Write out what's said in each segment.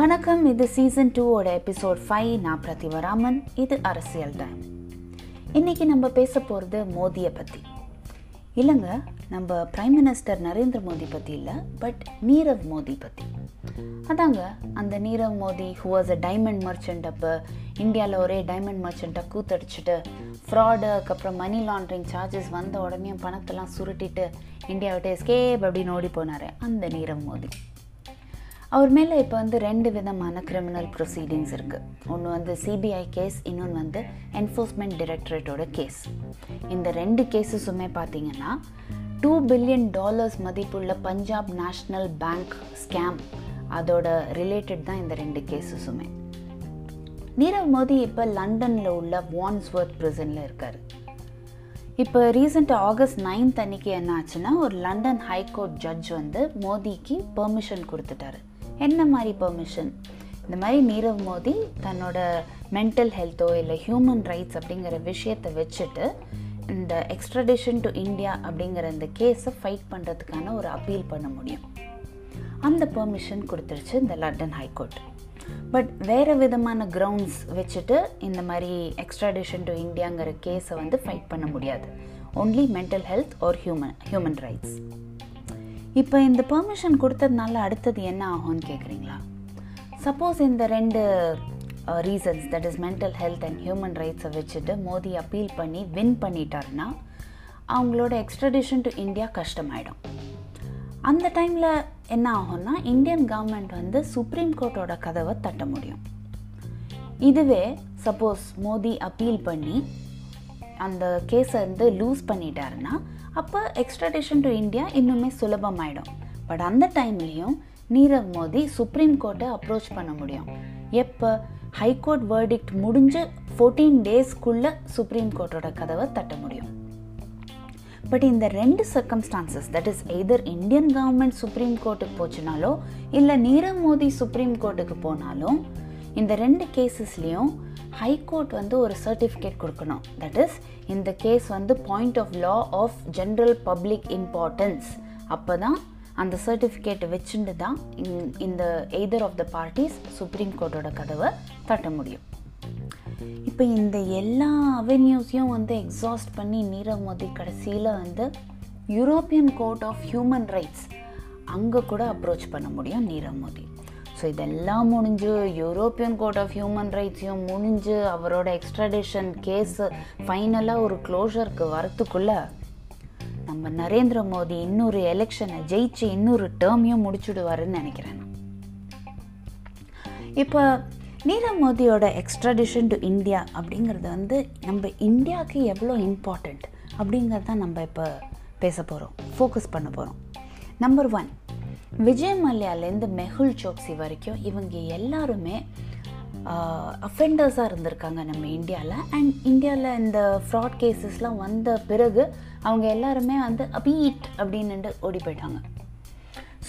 வணக்கம். இது சீசன் டூவோட எபிசோட் ஃபைவ் நான் பிரதிவராமன் இது அரசியல் டைம் இன்னைக்கு நம்ம பேச போகிறது மோதியை பற்றி இல்லைங்க நம்ம பிரைம் மினிஸ்டர் நரேந்திர மோடி பற்றி இல்லை பட் நீரவ் மோடி பற்றி அதாங்க அந்த Nirav Modi who was a diamond merchant அப்போ இந்தியாவில் ஒரே டைமண்ட் மர்ச்சண்ட்டை கூத்தடிச்சிட்டு ஃப்ராடு அதுக்கப்புறம் மணி லாண்ட்ரிங் சார்ஜஸ் வந்த உடனே பணத்தெல்லாம் சுருட்டிட்டு இந்தியா விட்டு எஸ்கேப் அப்படின்னு ஓடி போனார் அந்த நீரவ் மோடி அவர் மேலே இப்போ வந்து ரெண்டு விதமான கிரிமினல் ப்ரொசீடிங்ஸ் இருக்குது ஒன்று வந்து சிபிஐ கேஸ் இன்னொன்று வந்து என்ஃபோர்ஸ்மெண்ட் டைரக்டரேட்டோட கேஸ் இந்த ரெண்டு கேஸஸுமே பார்த்தீங்கன்னா டூ பில்லியன் டாலர்ஸ் மதிப்புள்ள பஞ்சாப் நேஷ்னல் பேங்க் ஸ்கேம் அதோட ரிலேட்டட் தான் இந்த ரெண்டு கேஸஸுமே நீரவ் மோடி இப்போ லண்டனில் உள்ள வான்ஸ்வர்த் ப்ரிசனில் இருக்கார். இப்போ ரீசெண்டாக ஆகஸ்ட் நைன்த் அன்னைக்கு என்ன ஆச்சுன்னா ஒரு லண்டன் ஹைகோர்ட் ஜட்ஜ் வந்து மோதிக்கு பெர்மிஷன் கொடுத்துட்டாரு. என்ன மாதிரி பெர்மிஷன் இந்த மாதிரி நீரவ் மோடி தன்னோட மென்டல் ஹெல்த்தோ இல்லை ஹியூமன் ரைட்ஸ் அப்படிங்கிற விஷயத்தை வச்சுட்டு இந்த எக்ஸ்ட்ரடிஷன் டு இந்தியா அப்படிங்கிற இந்த கேஸை ஃபைட் பண்ணுறதுக்கான ஒரு அப்பீல் பண்ண முடியும். அந்த பெர்மிஷன் கொடுத்துருச்சு இந்த லண்டன் ஹைகோர்ட் பட் வேறு விதமான கிரவுண்ட்ஸ் வச்சுட்டு இந்த மாதிரி எக்ஸ்ட்ராடிஷன் டு இந்தியாங்கிற கேஸை வந்து ஃபைட் பண்ண முடியாது. Only mental health or human human rights இப்போ இந்த பெர்மிஷன் கொடுத்ததுனால அடுத்தது என்ன ஆகும்னு கேட்குறீங்களா சப்போஸ் இந்த ரெண்டு reasons that is mental health and human ரைட்ஸை வச்சுட்டு மோடி அப்பீல் பண்ணி வின் பண்ணிட்டாருன்னா அவங்களோட எக்ஸ்ட்ரடிஷன் டு இந்தியா கஷ்டமாயிடும். அந்த டைமில் என்ன ஆகும்னா இந்தியன் கவர்மெண்ட் வந்து சுப்ரீம் கோர்ட்டோட கதவை தட்ட முடியும். இதுவே சப்போஸ் மோடி அப்பீல் பண்ணி அந்த கேஸை வந்து லூஸ் பண்ணிட்டாருன்னா அப்போ எக்ஸ்ட்ரடிஷன் டு இந்தியா இன்னுமே சுலபமாயிடும். பட் அந்த டைம்லேயும் நீரவ் மோடி சுப்ரீம் கோர்ட்டை அப்ரோச் பண்ண முடியும். எப்போ ஹைகோர்ட் வேர்டிக்ட் முடிஞ்சு ஃபோர்டீன் டேஸ்க்குள்ளே சுப்ரீம் கோர்ட்டோட கதவை தட்ட முடியும். பட் இந்த ரெண்டு circumstances that is either Indian government supreme கோர்ட்டுக்கு போச்சுனாலோ இல்லை நீரவ் மோடி சுப்ரீம் கோர்ட்டுக்கு போனாலும் இந்த ரெண்டு கேசஸ்லேயும் ஹைகோர்ட் வந்து ஒரு சர்டிஃபிகேட் கொடுக்கணும். தட் இஸ் இந்த கேஸ் வந்து point of law of general public importance அப்போ தான் அந்த சர்டிஃபிகேட் வச்சுட்டு தான் இந்த either of the parties supreme கோர்ட்டோட கதவை தட்ட முடியும். இப்போ இந்த எல்லா அவென்யூஸையும் வந்து எக்ஸாஸ்ட் பண்ணி நீரவ் மோடி கடைசியில் வந்து European court of human rights அங்கே கூட அப்ரோச் பண்ண முடியும் நீரவ் மோடி. ஸோ இதெல்லாம் முடிஞ்சு யூரோப்பியன் கோர்ட் ஆஃப் ஹியூமன் ரைட்ஸையும் முடிஞ்சு அவரோட எக்ஸ்ட்ரடிஷன் கேஸு ஃபைனலாக ஒரு க்ளோஷருக்கு வரத்துக்குள்ளே நம்ம நரேந்திர மோடி இன்னொரு எலெக்ஷனை ஜெயிச்சு இன்னொரு டேர்மையும் முடிச்சுடுவாருன்னு நினைக்கிறேன் இப்போ நீரவ் மோடியோட எக்ஸ்ட்ரடிஷன் டு இந்தியா அப்படிங்கிறது வந்து நம்ம இந்தியாவுக்கு எவ்வளோ இம்பார்ட்டண்ட் அப்படிங்கிறத நம்ம இப்போ பேச போகிறோம் ஃபோக்கஸ் பண்ண போகிறோம் நம்பர் ஒன் விஜய் மல்யாலேருந்து மெஹுல் சோக்சி வரைக்கும் இவங்க எல்லாருமே அஃபெண்டர்ஸாக இருந்திருக்காங்க நம்ம இந்தியாவில் அண்ட் இந்தியாவில் இந்த ஃப்ராட் கேசஸ்லாம் வந்த பிறகு அவங்க எல்லாருமே வந்து அபீட் அப்படின்னு ஓடி போயிட்டாங்க.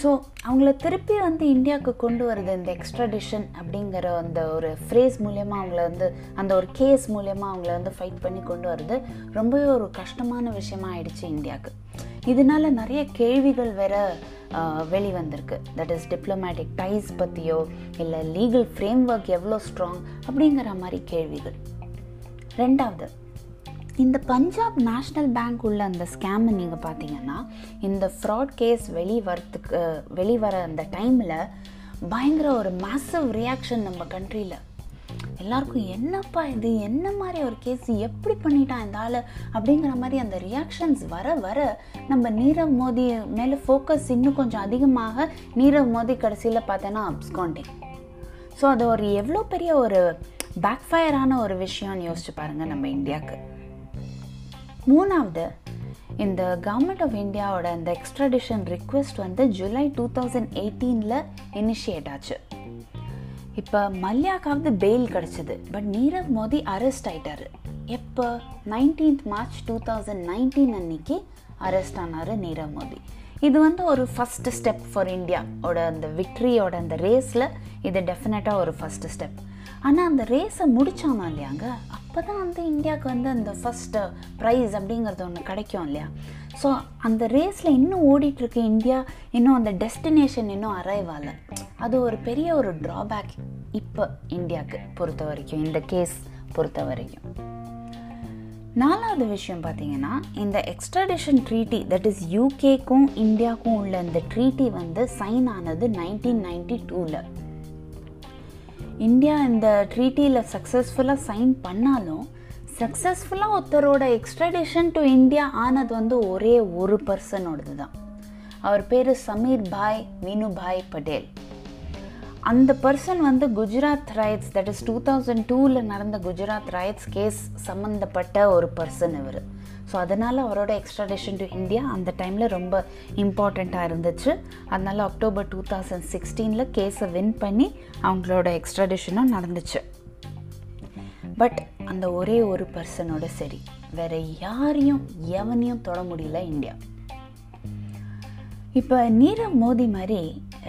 ஸோ அவங்கள திருப்பி வந்து இந்தியாவுக்கு கொண்டு வருது இந்த எக்ஸ்ட்ரடிஷன் அப்படிங்கிற அந்த ஒரு ஃப்ரேஸ் மூலயமா அவங்கள வந்து அந்த ஒரு கேஸ் மூலயமா அவங்கள வந்து ஃபைட் பண்ணி கொண்டு வருது ரொம்பவே ஒரு கஷ்டமான விஷயமா ஆயிடுச்சு இந்தியாவுக்கு. இதனால நிறைய கேள்விகள் வேற வெளிவந்திருக்கு. தட் இஸ் டிப்ளமேட்டிக் டைஸ் பற்றியோ இல்லை லீகல் ஃப்ரேம் ஒர்க் எவ்வளோ ஸ்ட்ராங் அப்படிங்கிற மாதிரி கேள்விகள். ரெண்டாவது இந்த பஞ்சாப் நேஷ்னல் பேங்க் உள்ள அந்த ஸ்கேமை நீங்கள் பார்த்தீங்கன்னா இந்த ஃப்ராட் கேஸ் வெளி வரத்துக்கு வெளிவர அந்த டைமில் பயங்கர ஒரு மேசிவ் ரியாக்ஷன் நம்ம கண்ட்ரியில் எல்லாருக்கும் என்னப்பா இது? என்ன மாதிரி ஒரு கேஸ் எப்படி பண்ணிட்டான் இந்த ஆள்? அப்படிங்கிற மாதிரி அந்த ரியாக்ஷன்ஸ் வர வர நம்ம நீரவ் மோதி மேலே ஃபோக்கஸ் இன்னும் கொஞ்சம் அதிகமாக நீரவ் மோதி கடைசியில் பார்த்தோன்னா அப்ஸ்காண்டிங் ஸோ அது ஒரு எவ்வளோ பெரிய ஒரு பேக்ஃபயரான ஒரு விஷயம்னு யோசிச்சு பாருங்கள் நம்ம இந்தியாவுக்கு மூணாவது இந்த கவர்மெண்ட் ஆஃப் இந்தியாவோட இந்த எக்ஸ்ட்ரடிஷன் ரிக்வெஸ்ட் வந்து ஜூலை டூ தௌசண்ட் எயிட்டீனில் இனிஷியேட் ஆச்சு. இப்போ மல்யாக்காவது பெயில் கிடச்சிது. பட் நீரவ் மோடி அரெஸ்ட் ஆயிட்டாரு. எப்போ? Nineteenth March two thousand nineteen அன்னைக்கு அரெஸ்ட் ஆனார் நீரவ் மோடி. இது வந்து ஒரு ஃபஸ்ட்டு ஸ்டெப் ஃபார் இந்தியாவோட அந்த விக்ட்ரியோட அந்த ரேஸில் இது டெஃபினட்டாக ஒரு ஃபஸ்ட்டு ஸ்டெப் ஆனால் அந்த ரேஸை முடித்தானோ இல்லையாங்க? அப்போ தான் வந்து இந்தியாவுக்கு வந்து அந்த ஃபஸ்ட்டு ப்ரைஸ் அப்படிங்கிறது ஒன்று கிடைக்கும் இல்லையா? ஸோ அந்த ரேஸில் இன்னும் ஓடிட்டுருக்கு இந்தியா. இன்னும் அந்த டெஸ்டினேஷன் இன்னும் அரைவ் ஆகலை. அது ஒரு பெரிய ஒரு ட்ராபேக் இப்போ இந்தியாவுக்கு பொறுத்த வரைக்கும் இந்த கேஸ் பொறுத்த வரைக்கும். நாலாவது விஷயம் பார்த்தீங்கன்னா இந்த எக்ஸ்ட்ரடிஷன் ட்ரீட்டி தட் இஸ் யூகேக்கும் இந்தியாவுக்கும் உள்ள இந்த ட்ரீட்டி வந்து சைன் ஆனது நைன்டீன் நைன்டி டூவில் இந்தியா இந்த ட்ரீட்டியில் சக்ஸஸ்ஃபுல்லாக சைன் பண்ணாலும் சக்ஸஸ்ஃபுல்லாக ஒருத்தரோட எக்ஸ்ட்ரடிஷன் டு இந்தியா ஆனது வந்து ஒரே ஒரு பர்சனோடது தான் அவர் பேர் சமீர் பாய் மீனுபாய் பட்டேல். அந்த பர்சன் வந்து Gujarat riots that is two thousand டூவில் நடந்த குஜராத் ரைட்ஸ் கேஸ் சம்மந்தப்பட்ட ஒரு பர்சன் இவர். ஸோ அதனால் அவரோட எக்ஸ்ட்ராடிஷன் டு இந்தியா அந்த டைமில் ரொம்ப இம்பார்ட்டண்ட்டாக இருந்துச்சு. அதனால் அக்டோபர் டூ தௌசண்ட் சிக்ஸ்டீனில் கேஸை வின் பண்ணி அவங்களோட எக்ஸ்ட்ராடிஷனும் நடந்துச்சு. பட் அந்த ஒரே ஒரு பர்சனோட சரி. வேற யாரையும் எவனையும் தொட முடியல இந்தியா இப்போ நீரவ் மோதி மாதிரி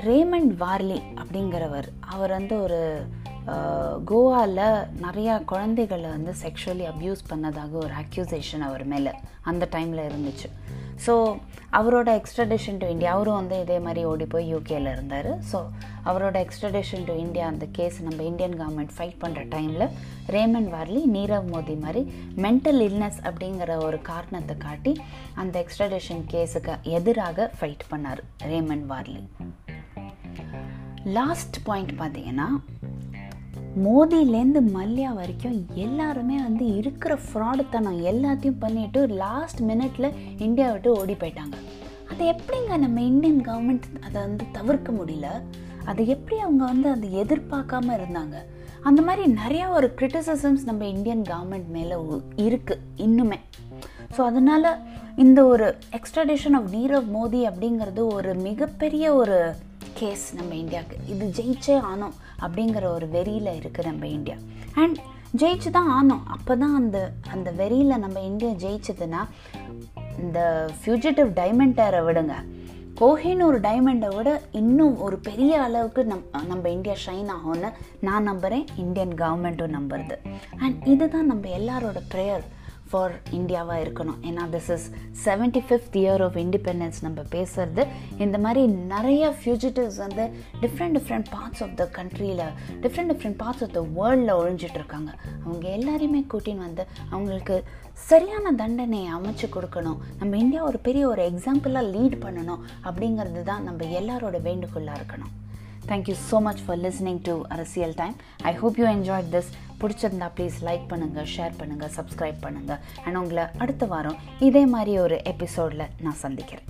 ரேமண்ட் வார்லி அப்படிங்கிறவர் அவர் வந்து ஒரு கோவாவில் நிறையா குழந்தைகளை வந்து செக்ஷுவலி அப்யூஸ் பண்ணதாக ஒரு அக்யூசேஷன் அவர் மேலே அந்த டைமில் இருந்துச்சு. ஸோ அவரோட எக்ஸ்ட்ரடேஷன் டு இந்தியா அவரும் வந்து இதே மாதிரி ஓடி போய் யூகேயில் இருந்தார். ஸோ அவரோட எக்ஸ்ட்ரடேஷன் டு இந்தியா அந்த கேஸ் நம்ம இந்தியன் கவர்மெண்ட் ஃபைட் பண்ணுற டைமில் ரேமன் வார்லி நீரவ் மோடி மாதிரி மென்டல் இல்னஸ் அப்படிங்கிற ஒரு காரணத்தை காட்டி அந்த எக்ஸ்ட்ரடேஷன் கேஸுக்கு எதிராக ஃபைட் பண்ணார் ரேமன் வார்லி லாஸ்ட் பாயிண்ட் பார்த்தீங்கன்னா மோதிலேருந்து மல்யா வரைக்கும் எல்லாருமே வந்து இருக்கிற ஃப்ராடுத்தனம் எல்லாத்தையும் பண்ணிட்டு லாஸ்ட் மினிட்ல இந்தியா விட்டு ஓடி போயிட்டாங்க. அதை எப்படிங்க நம்ம இந்தியன் கவர்மெண்ட் அதை வந்து தவிர்க்க முடியல? அதை எப்படி அவங்க வந்து அதை எதிர்பார்க்காம இருந்தாங்க? அந்த மாதிரி நிறையா ஒரு கிரிட்டிசிசம்ஸ் நம்ம இந்தியன் கவர்மெண்ட் மேலே இருக்குது இன்னுமே. ஸோ அதனால் இந்த ஒரு எக்ஸ்ட்ரடேஷன் ஆஃப் நீரவ் மோதி அப்படிங்கிறது ஒரு மிகப்பெரிய ஒரு கேஸ் நம்ம இந்தியாவுக்கு. இது ஜெயிச்சே ஆனோம் அப்படிங்கிற ஒரு வெறியில் இருக்குது நம்ம இந்தியா. அண்ட் ஜெயிச்சு தான் ஆனோம். அப்போ தான் அந்த அந்த வெறியில் நம்ம இந்தியா ஜெயிச்சதுன்னா இந்த ஃபியூஜிட்டிவ் டைமண்டரை விடுங்க. கோஹினூர் டைமண்டை விட இன்னும் ஒரு பெரிய அளவுக்கு நம் நம்ம இந்தியா ஷைன் ஆகும்னு நான் நம்புகிறேன் இந்தியன் கவர்மெண்ட்டும் நம்புறது. அண்ட் இதுதான் நம்ம எல்லாரோட ப்ரேயர் ஃபார் இந்தியாவாக இருக்கணும். ஏன்னா this is seventy fifth year of independence நம்ம பேசுறது. இந்த மாதிரி நிறைய ஃபியூஜிட்டிவ்ஸ் வந்து different different parts of the கண்ட்ரியில் different different parts of the வேர்ல்டில் ஒழிஞ்சிட்டு இருக்காங்க. அவங்க எல்லாரையுமே கூட்டின்னு வந்து அவங்களுக்கு சரியான தண்டனையை அமைச்சு கொடுக்கணும். நம்ம இந்தியா ஒரு பெரிய ஒரு எக்ஸாம்பிளாக லீட் பண்ணணும் அப்படிங்கிறது தான் நம்ம எல்லாரோட வேண்டுகோளாக இருக்கணும். Thank you so much for listening to Arasiyal time I hope you enjoy this பிடிச்சிருந்தா ப்ளீஸ் லைக் பண்ணுங்கள் ஷேர் பண்ணுங்கள் சப்ஸ்கிரைப் பண்ணுங்கள் அண்ட் உங்களை அடுத்த வாரம் இதே மாதிரி ஒரு எபிசோடில் நான் சந்திக்கிறேன்.